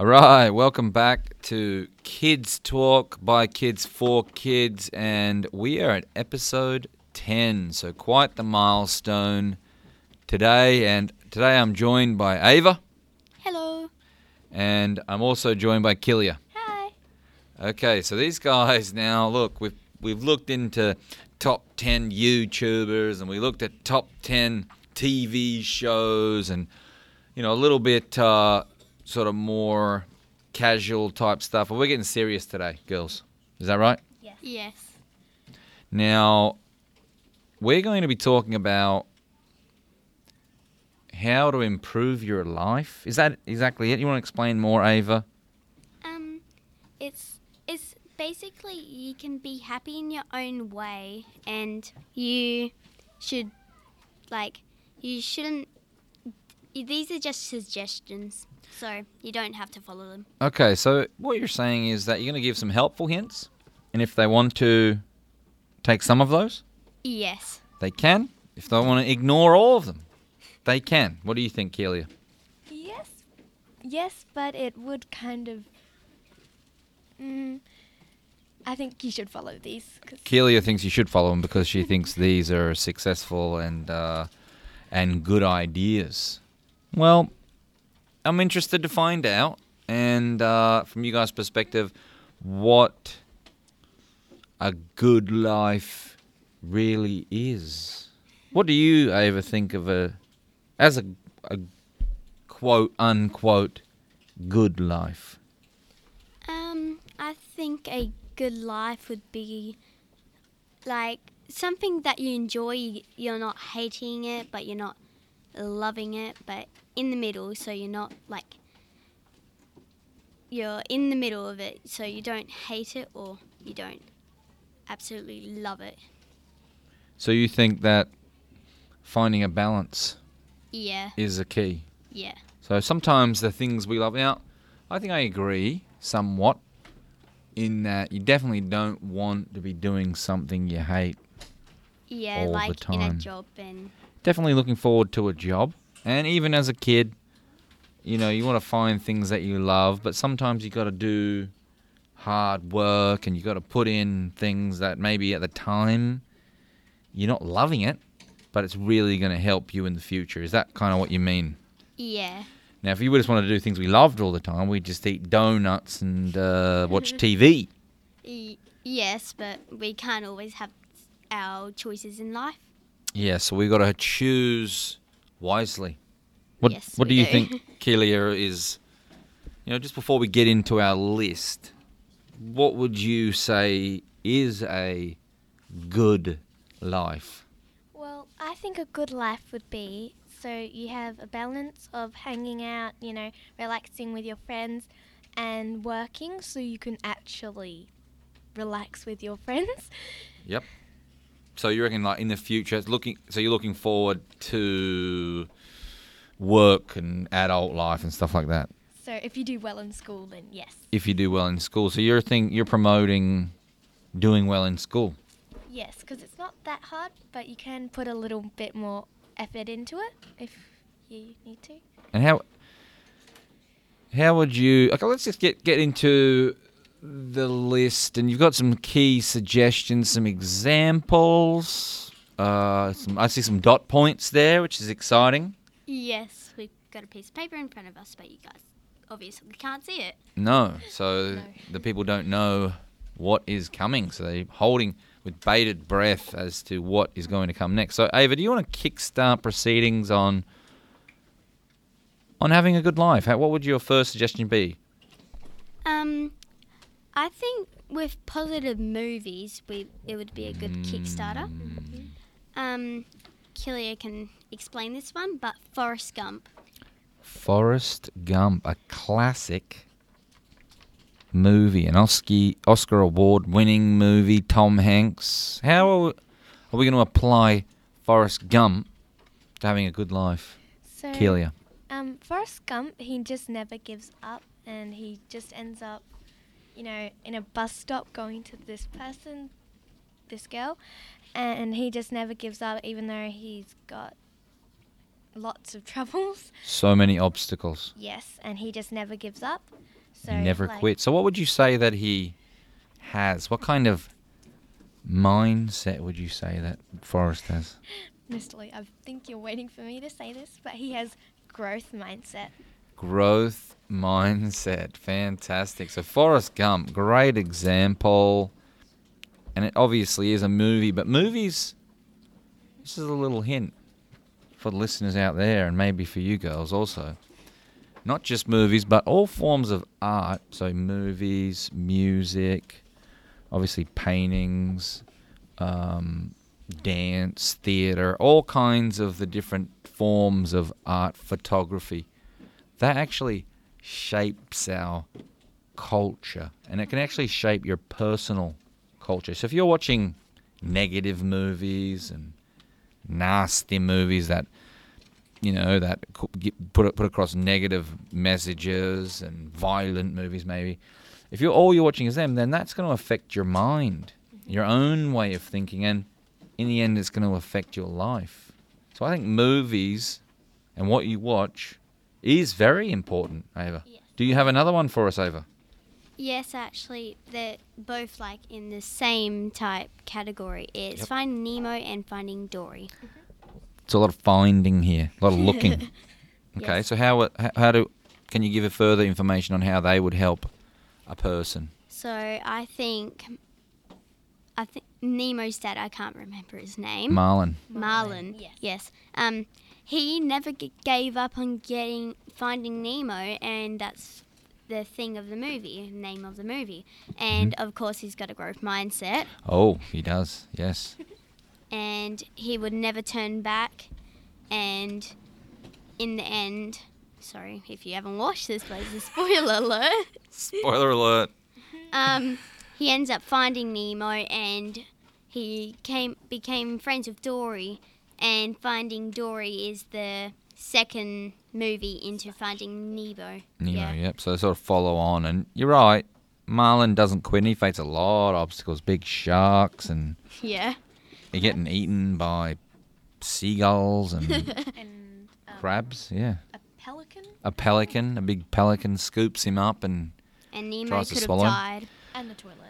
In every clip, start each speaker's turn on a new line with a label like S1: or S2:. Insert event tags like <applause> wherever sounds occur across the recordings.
S1: All right, welcome back to Kids Talk by Kids for Kids, and we are at episode 10. So, quite the milestone today. And today I'm joined by Ava,
S2: Hello.
S1: and I'm also joined by Kilia.
S2: Hi.
S1: Okay, so these guys now look, we've we've looked into top 10 YouTubers and we looked at top 10 TV shows and you know a little bit uh, sort of more casual type stuff. But we're getting serious today, girls. Is that right?
S2: Yes. Yes.
S1: Now, we're going to be talking about how to improve your life. Is that exactly it? You want to explain more, Ava?
S2: Um, it's it's basically you can be happy in your own way, and you should like you shouldn't. These are just suggestions, so you don't have to follow them.
S1: Okay, so what you're saying is that you're going to give some helpful hints, and if they want to take some of those,
S2: Yes.
S1: they can. If they want to ignore all of them, they can. What do you think, Kilia?
S3: Yes, yes, but it would kind of. Mm, I think you should follow these. 'cause-
S1: Kilia thinks you should follow them because she thinks these are successful and uh, and good ideas. Well, I'm interested to find out, and uh, from you guys' perspective, what a good life really is. What do you ever think of a as a, a quote unquote good life?
S2: Um, I think a good life would be like something that you enjoy. You're not hating it, but you're not loving it, but in the middle. So you're not like you're in the middle of it. So you don't hate it or you don't absolutely love it.
S1: So you think that finding a balance
S2: Yeah,
S1: is a key?
S2: yeah,
S1: So sometimes the things we love. Now, I think I agree somewhat in that you definitely don't want to be doing something you hate.
S2: yeah.
S1: All the
S2: like in a
S1: time.
S2: job and
S1: Definitely looking forward to a job. And even as a kid, you know, you want to find things that you love, but sometimes you got to do hard work and you got to put in things that maybe at the time you're not loving it, but it's really going to help you in the future. Is that kind of what you mean?
S2: yeah,
S1: Now, if you just wanted to do things we loved all the time, we'd just eat donuts and uh, watch <laughs> TV.
S2: Yes. But we can't always have our choices in life.
S1: Yeah, so we've got to choose wisely. What
S2: Yes,
S1: What do you
S2: do.
S1: think, <laughs> Kilia, is? You know, just before we get into our list, what would you say is a good life?
S3: Well, I think a good life would be so you have a balance of hanging out, you know, relaxing with your friends, and working so you can actually relax with your <laughs> friends.
S1: Yep. So you reckon, like in the future, it's looking. So you're looking forward to work and adult life and stuff like that.
S3: So if you do well in school, then yes.
S1: If you do well in school, so you're think you're promoting doing well in school.
S3: Yes, because it's not that hard, but you can put a little bit more effort into it if you need to.
S1: And how how would you? Okay, let's just get get into the list, and you've got some key suggestions, some examples. Uh, some, I see some dot points there, which is exciting.
S2: Yes, we've got a piece of paper in front of us, but you guys obviously can't see it.
S1: No, so
S3: No.
S1: the people don't know what is coming, so they're holding with bated breath as to what is going to come next. So, Ava, do you want to kickstart proceedings on on having a good life? How, what would your first suggestion be?
S2: Um, I think with positive movies, we it would be a good Kickstarter.
S1: Mm.
S2: Um, Kilia can explain this one, but Forrest Gump.
S1: Forrest Gump, a classic movie, an Oscar Oscar award winning movie. Tom Hanks. How are we, are we going to apply Forrest Gump to having a good life,
S3: So
S1: Kilia?
S3: Um, Forrest Gump, he just never gives up, and he just ends up, you know, in a bus stop going to this person, this girl, and he just never gives up, even though he's got lots of <laughs> troubles.
S1: So many obstacles.
S3: Yes, and he just never gives up. So
S1: he never
S3: like,
S1: quit. So what would you say that he has? What kind of mindset would you say that Forrest has? <laughs>
S3: Mr. Lee, I think you're waiting for me to say this, but he has growth mindset.
S1: Growth mindset. Fantastic. So Forrest Gump, great example. And it obviously is a movie, but movies this is a little hint for the listeners out there and maybe for you girls also. Not just movies, but all forms of art. So movies, music, obviously paintings, um, dance, theater, all kinds of the different forms of art, photography. That actually shapes our culture and it can actually shape your personal culture. So if you're watching negative movies and nasty movies that you know that put put across negative messages and violent movies maybe if you're all you're watching is them then that's going to affect your mind your own way of thinking and in the end it's going to affect your life so i think movies and what you watch is very important ava
S2: Yes.
S1: do you have another one for us ava
S2: Yes, actually, they're both like in the same type category. It's
S1: Yep.
S2: Finding Nemo and Finding Dory. Mm-hmm.
S1: it's a lot of finding here a lot of looking <laughs> okay
S2: Yes.
S1: so how how- how do can you give a further information on how they would help a person
S2: So I think, I think Nemo's dad. I can't remember his name.
S1: Marlin.
S2: Marlin.
S3: yes.
S2: Yes. Um, he never g- gave up on getting Finding Nemo, and that's the thing of the movie, name of the movie. And of course, he's got a growth mindset,
S1: Oh, he does. Yes. <laughs>
S2: and he would never turn back. And in the end, sorry if you haven't watched this, but it's a spoiler <laughs> alert.
S1: Spoiler alert.
S2: um, he ends up finding Nemo, and he came became friends with Dory. And Finding Dory is the second movie into Finding Nemo.
S1: Nemo,
S2: Yeah.
S1: yep. So they sort of follow on, and you're right. Marlin doesn't quit. He faces a lot of obstacles, big sharks, and <laughs>
S2: Yeah.
S1: you're getting eaten by seagulls <laughs> and
S3: And um,
S1: crabs. Yeah.
S3: a pelican
S1: A pelican, a big pelican, scoops him up, and
S2: And Nemo
S1: Tries to
S2: could have
S1: swallow him.
S2: died.
S3: and the toilet.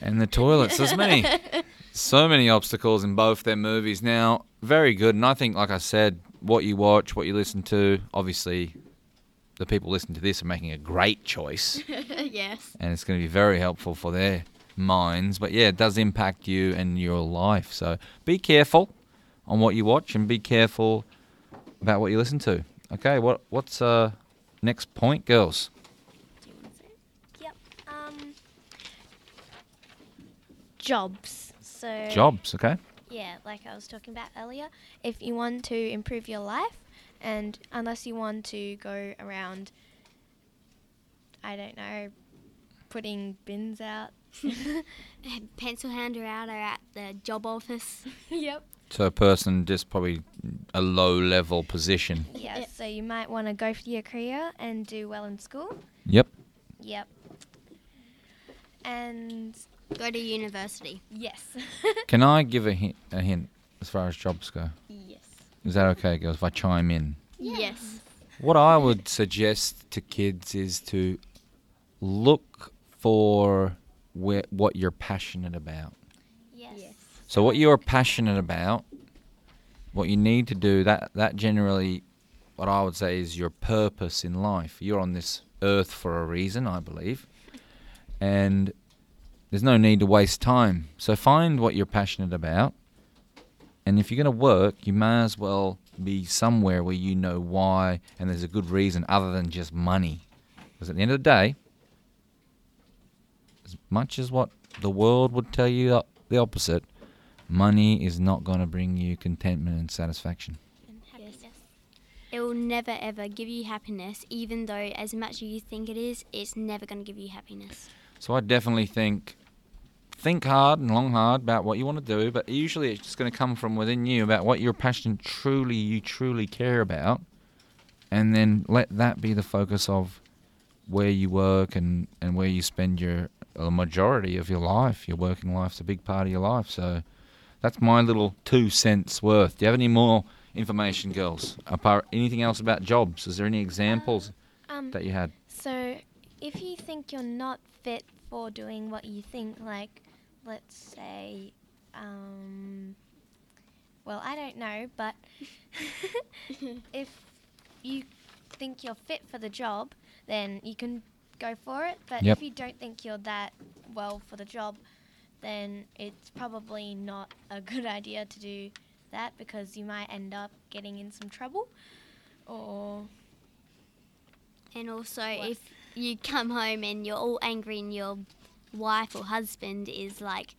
S1: And the toilets. There's many, <laughs> so many obstacles in both their movies. Now, very good, and I think, like I said, what you watch, what you listen to, obviously, the people listening to this are making a great choice. <laughs>
S2: yes.
S1: and it's going to be very helpful for their minds. But yeah, it does impact you and your life. So be careful on what you watch and be careful about what you listen to. Okay, what what's uh next point, girls?
S3: Do you want to say? it? Yep. Um, jobs. So
S1: Jobs. Okay.
S3: Yeah, like I was talking about earlier. If you want to improve your life, and unless you want to go around, I don't know, putting bins out.
S2: Pencil hander out or at the job office. <laughs>
S3: yep.
S1: So a person just probably a low level position.
S3: Yeah,
S2: Yeah.
S3: so you might want to go for your career and do well in school.
S1: Yep.
S3: Yep. And
S2: Go to university.
S3: yes. <laughs>
S1: Can I give a hint, a hint as far as jobs go?
S3: yes.
S1: Is that okay, girls? If I chime in.
S2: Yes.
S1: What I would suggest to kids is to look for where, what you're passionate about.
S3: Yes.
S1: So what you're passionate about, what you need to do, that that generally what I would say is your purpose in life. You're on this earth for a reason, I believe. And there's no need to waste time. So find what you're passionate about. And if you're going to work, you may as well be somewhere where you know why and there's a good reason other than just money. Because at the end of the day, as much as what the world would tell you the opposite, money is not going to bring you contentment and satisfaction.
S2: It will never ever give you happiness, even though as much as you think it is, it's never going to give you happiness.
S1: So I definitely think think hard and long hard about what you want to do, but usually it's just going to come from within you about what your passion truly you truly care about, and then let that be the focus of where you work and and where you spend your a majority of your life. Your working life's a big part of your life, so that's my little two cents worth. Do you have any more information, girls? Apart anything else about jobs? Is there any examples
S3: Um,
S1: that you had?
S3: So if you think you're not fit for doing what you think, like, let's say, um, well, I don't know, but <laughs> if you think you're fit for the job, then you can go for it. But
S1: Yep.
S3: if you don't think you're that well for the job, then it's probably not a good <laughs> idea to do that because you might end up getting in some trouble or
S2: And also,
S3: What?
S2: if you come home and you're all angry and your wife or husband is like,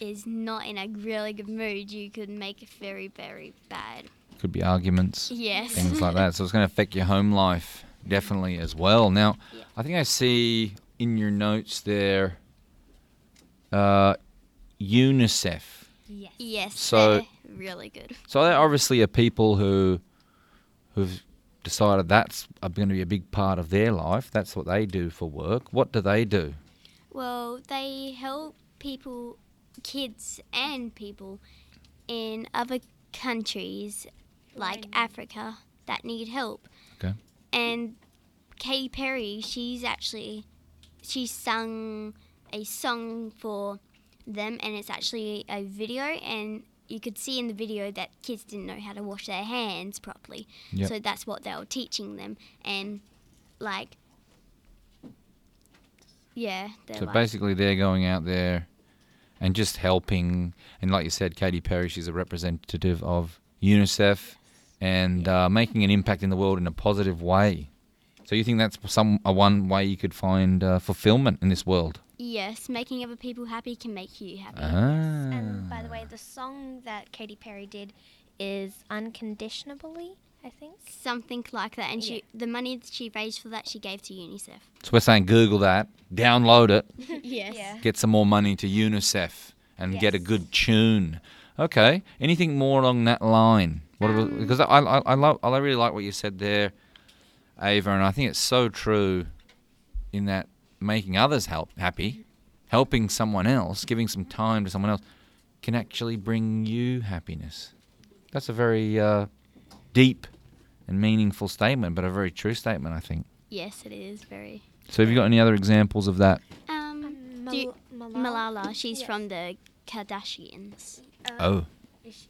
S2: is not in a really good mood, you could make it very, very bad.
S1: Could be arguments,
S2: Yes.
S1: things like that. <laughs> So it's going to affect your home life definitely as well. Now,
S2: Yeah.
S1: I think I see in your notes there uh, UNICEF.
S3: yes.
S2: Yes.
S1: So-
S2: they're really good.
S1: So there obviously are people who who've decided that's going to be a big part of their life. That's what they do for work. What do they do?
S2: Well, they help people, kids and people in other countries like
S3: mm.
S2: Africa that need help.
S1: Okay.
S2: And Katy Perry, she's actually she sung a song for them and it's actually a video and you could see in the video that kids didn't know how to wash their hands properly.
S1: Yep.
S2: So that's what they were teaching them and like yeah,
S1: So
S2: like,
S1: basically, they're going out there and just helping. And like you said, Katy Perry, she's a representative of UNICEF and uh, making an impact in the world in a positive way. So you think that's some a one way you could find uh, fulfillment in this world?
S2: Yes, making other people happy can make you happy.
S1: Ah.
S3: And by the way, the song that Katy Perry did is Unconditionally, I think.
S2: Something like that, and she the money that she raised for that she gave to UNICEF.
S1: So we're saying Google that, download it, <laughs>
S2: yes.
S3: Yeah.
S1: get some more money to UNICEF, and get a good tune. Okay. Anything more along that line? What about, because I, I I love I really like what you said there, Ava, and I think it's so true. In that making others help happy, helping someone else, giving some time to someone else, can actually bring you happiness. That's a very uh, deep and meaningful statement, but a very true statement, I think.
S2: Yes, it is very.
S1: So, have you got any other examples of that?
S2: Um,
S3: Um,
S2: do you- Malala, she's
S3: Yes.
S2: from the Kardashians.
S3: Uh,
S1: Oh,
S3: Is she?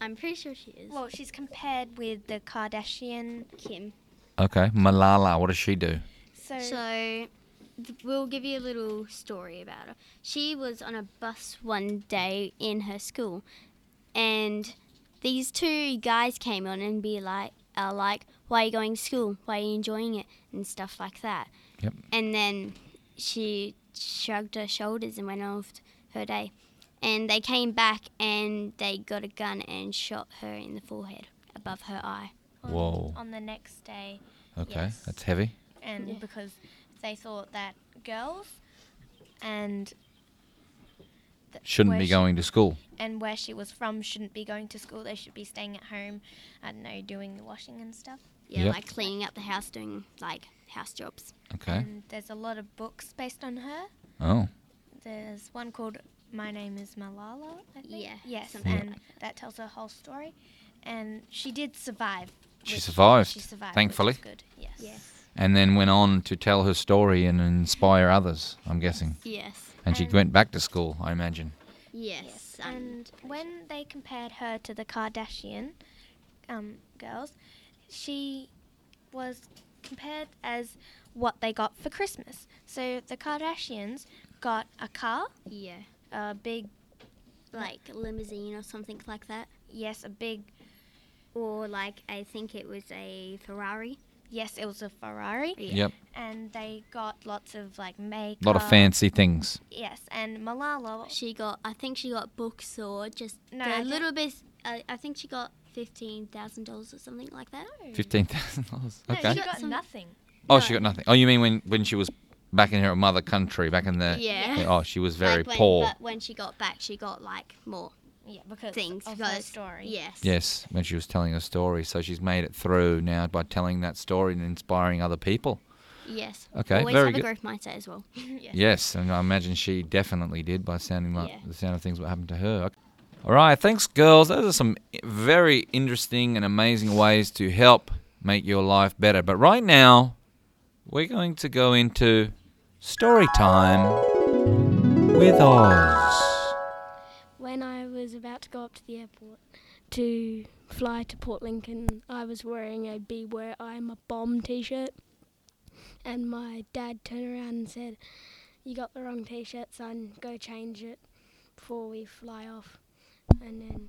S2: I'm pretty sure she is.
S3: Well, she's compared with the Kardashian.
S2: Kim.
S1: okay. Malala, what does she do?
S3: So,
S2: So, th- we'll give you a little story about her. She was on a bus one day in her school, and these two guys came on and be like, are like, "Why are you going to school? Why are you enjoying it?" and stuff like that.
S1: Yep.
S2: And then she shrugged her shoulders and went off her day. And they came back and they got a gun and shot her in the forehead above her eye.
S3: on,
S1: Whoa.
S3: on the next day,
S1: Okay,
S3: Yes.
S1: that's heavy.
S3: and
S2: Yeah.
S3: because they thought that girls and th-
S1: Shouldn't be
S3: she-
S1: going to school.
S3: and where she was from shouldn't be going to school. They should be staying at home. I don't know, doing the washing and stuff.
S2: Yeah,
S1: Yep.
S2: like cleaning up the house, doing like house jobs.
S1: Okay.
S3: And there's a lot of books based on her.
S1: Oh,
S3: There's one called My Name is Malala, I think.
S2: Yeah,
S3: Yes,
S2: something
S3: and
S2: that.
S3: that tells her whole story. And she did survive.
S1: She survived,
S3: She survived.
S1: thankfully.
S3: Which is good. Yes.
S2: Yes.
S1: And then went on to tell her story and inspire others. I'm guessing.
S2: Yes.
S1: And she went back to school, I imagine.
S2: Yes.
S3: Yes. And when they compared her to the Kardashian um, girls, she was compared as what they got for Christmas. So the Kardashians got a car,
S2: yeah.
S3: a big,
S2: Like limousine or something like that.
S3: yes, a big,
S2: Or like I think it was a Ferrari.
S3: Yes, it was a Ferrari.
S2: Yeah.
S1: Yep.
S3: And they got lots of like makeup.
S1: A lot of fancy things.
S3: Yes, and Malala.
S2: She got. I think she got books or just
S3: No,
S2: a
S3: I don't-
S2: little bit. I I think she got fifteen thousand dollars or something like that.
S1: Fifteen thousand dollars.
S3: No,
S1: Okay.
S3: she
S2: got
S3: got
S2: some-
S3: nothing.
S1: Oh,
S2: No.
S1: she got nothing. Oh, you mean when when she was back in her mother country, back in the?
S2: Yeah.
S1: Oh, she was very
S2: like when,
S1: poor.
S2: But when she got back, she got like more
S3: Yeah, because
S2: things.
S3: of her story.
S2: Yes.
S1: Yes, when she was telling her story. So she's made it through now by telling that story and inspiring other people.
S2: Yes.
S1: Okay,
S2: Always
S1: very
S2: have
S1: good.
S2: a growth mindset as well. <laughs>
S3: yes.
S1: Yes, and I imagine she definitely did by sounding like
S2: Yeah.
S1: the sound of things what happened to her. All right, thanks, girls. Those are some very interesting and amazing ways to help make your life better. But right now, we're going to go into story time with Oz.
S4: When I was about to go up to the airport to fly to Port Lincoln, I was wearing a Beware I'm a Bomb t shirt. And my dad turned around and said, You got the wrong t shirt, son. Go change it before we fly off. And then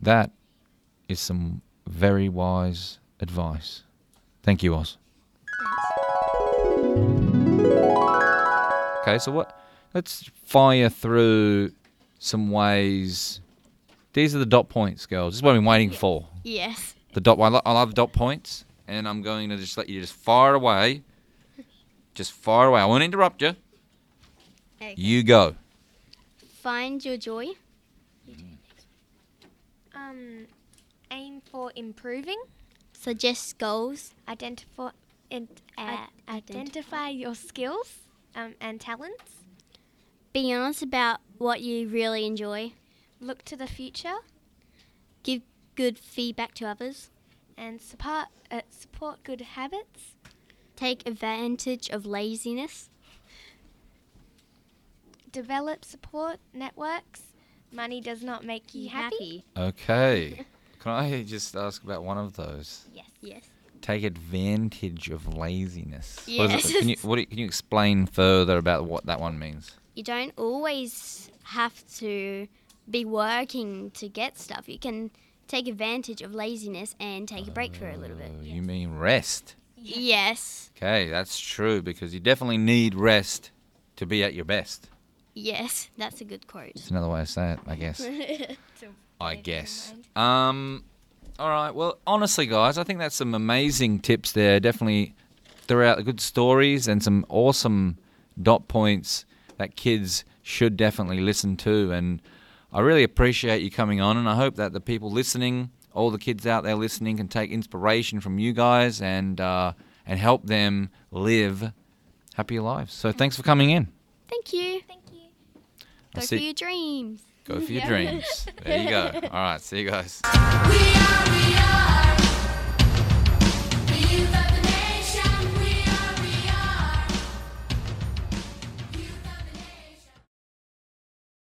S1: That is some very wise advice. Thank you, Oz. Okay, so what? Let's fire through some ways. These are the dot points, girls. This is what I've been waiting for.
S2: Yes.
S1: The dot. I lo- I love dot points, and I'm going to just let you just fire away. Just fire away. I won't interrupt you.
S2: Okay.
S1: You go.
S2: Find your joy.
S3: Um, aim for improving.
S2: Suggest goals.
S3: Identify, and,
S2: Uh,
S3: uh, identify your skills um, and talents.
S2: Be honest about what you really enjoy.
S3: Look to the future
S2: Give good feedback to others.
S3: and support uh, support good habits.
S2: Take advantage of laziness.
S3: Develop support networks. Money does not make you happy.
S1: Okay. <laughs> Can I just ask about one of those?
S3: Yes.
S2: Yes.
S1: Take advantage of laziness. What is it?
S2: Yes.
S1: Can you what, do you- can you explain further about what that one means?
S2: You don't always have to be working to get stuff. You can take advantage of laziness and take a break for a little bit.
S1: Oh, You mean rest?
S2: Yes.
S1: Okay, that's true because you definitely need rest to be at your best.
S2: Yes. That's a good quote.
S1: It's another way to say it, I guess. <laughs> I guess. Um, all right. Well, honestly, guys, I think that's some amazing tips there. Definitely throughout good stories and some awesome dot points that kids should definitely listen to. And I really appreciate you coming on, and I hope that the people listening, all the kids out there listening, can take inspiration from you guys and uh, and help them live happier lives. So thanks for coming in.
S2: Thank you.
S3: Thank you.
S1: I'll
S2: Go
S1: see-
S2: for your dreams.
S1: Go for your <laughs> dreams. There you go. All right. See you guys.
S5: We are, we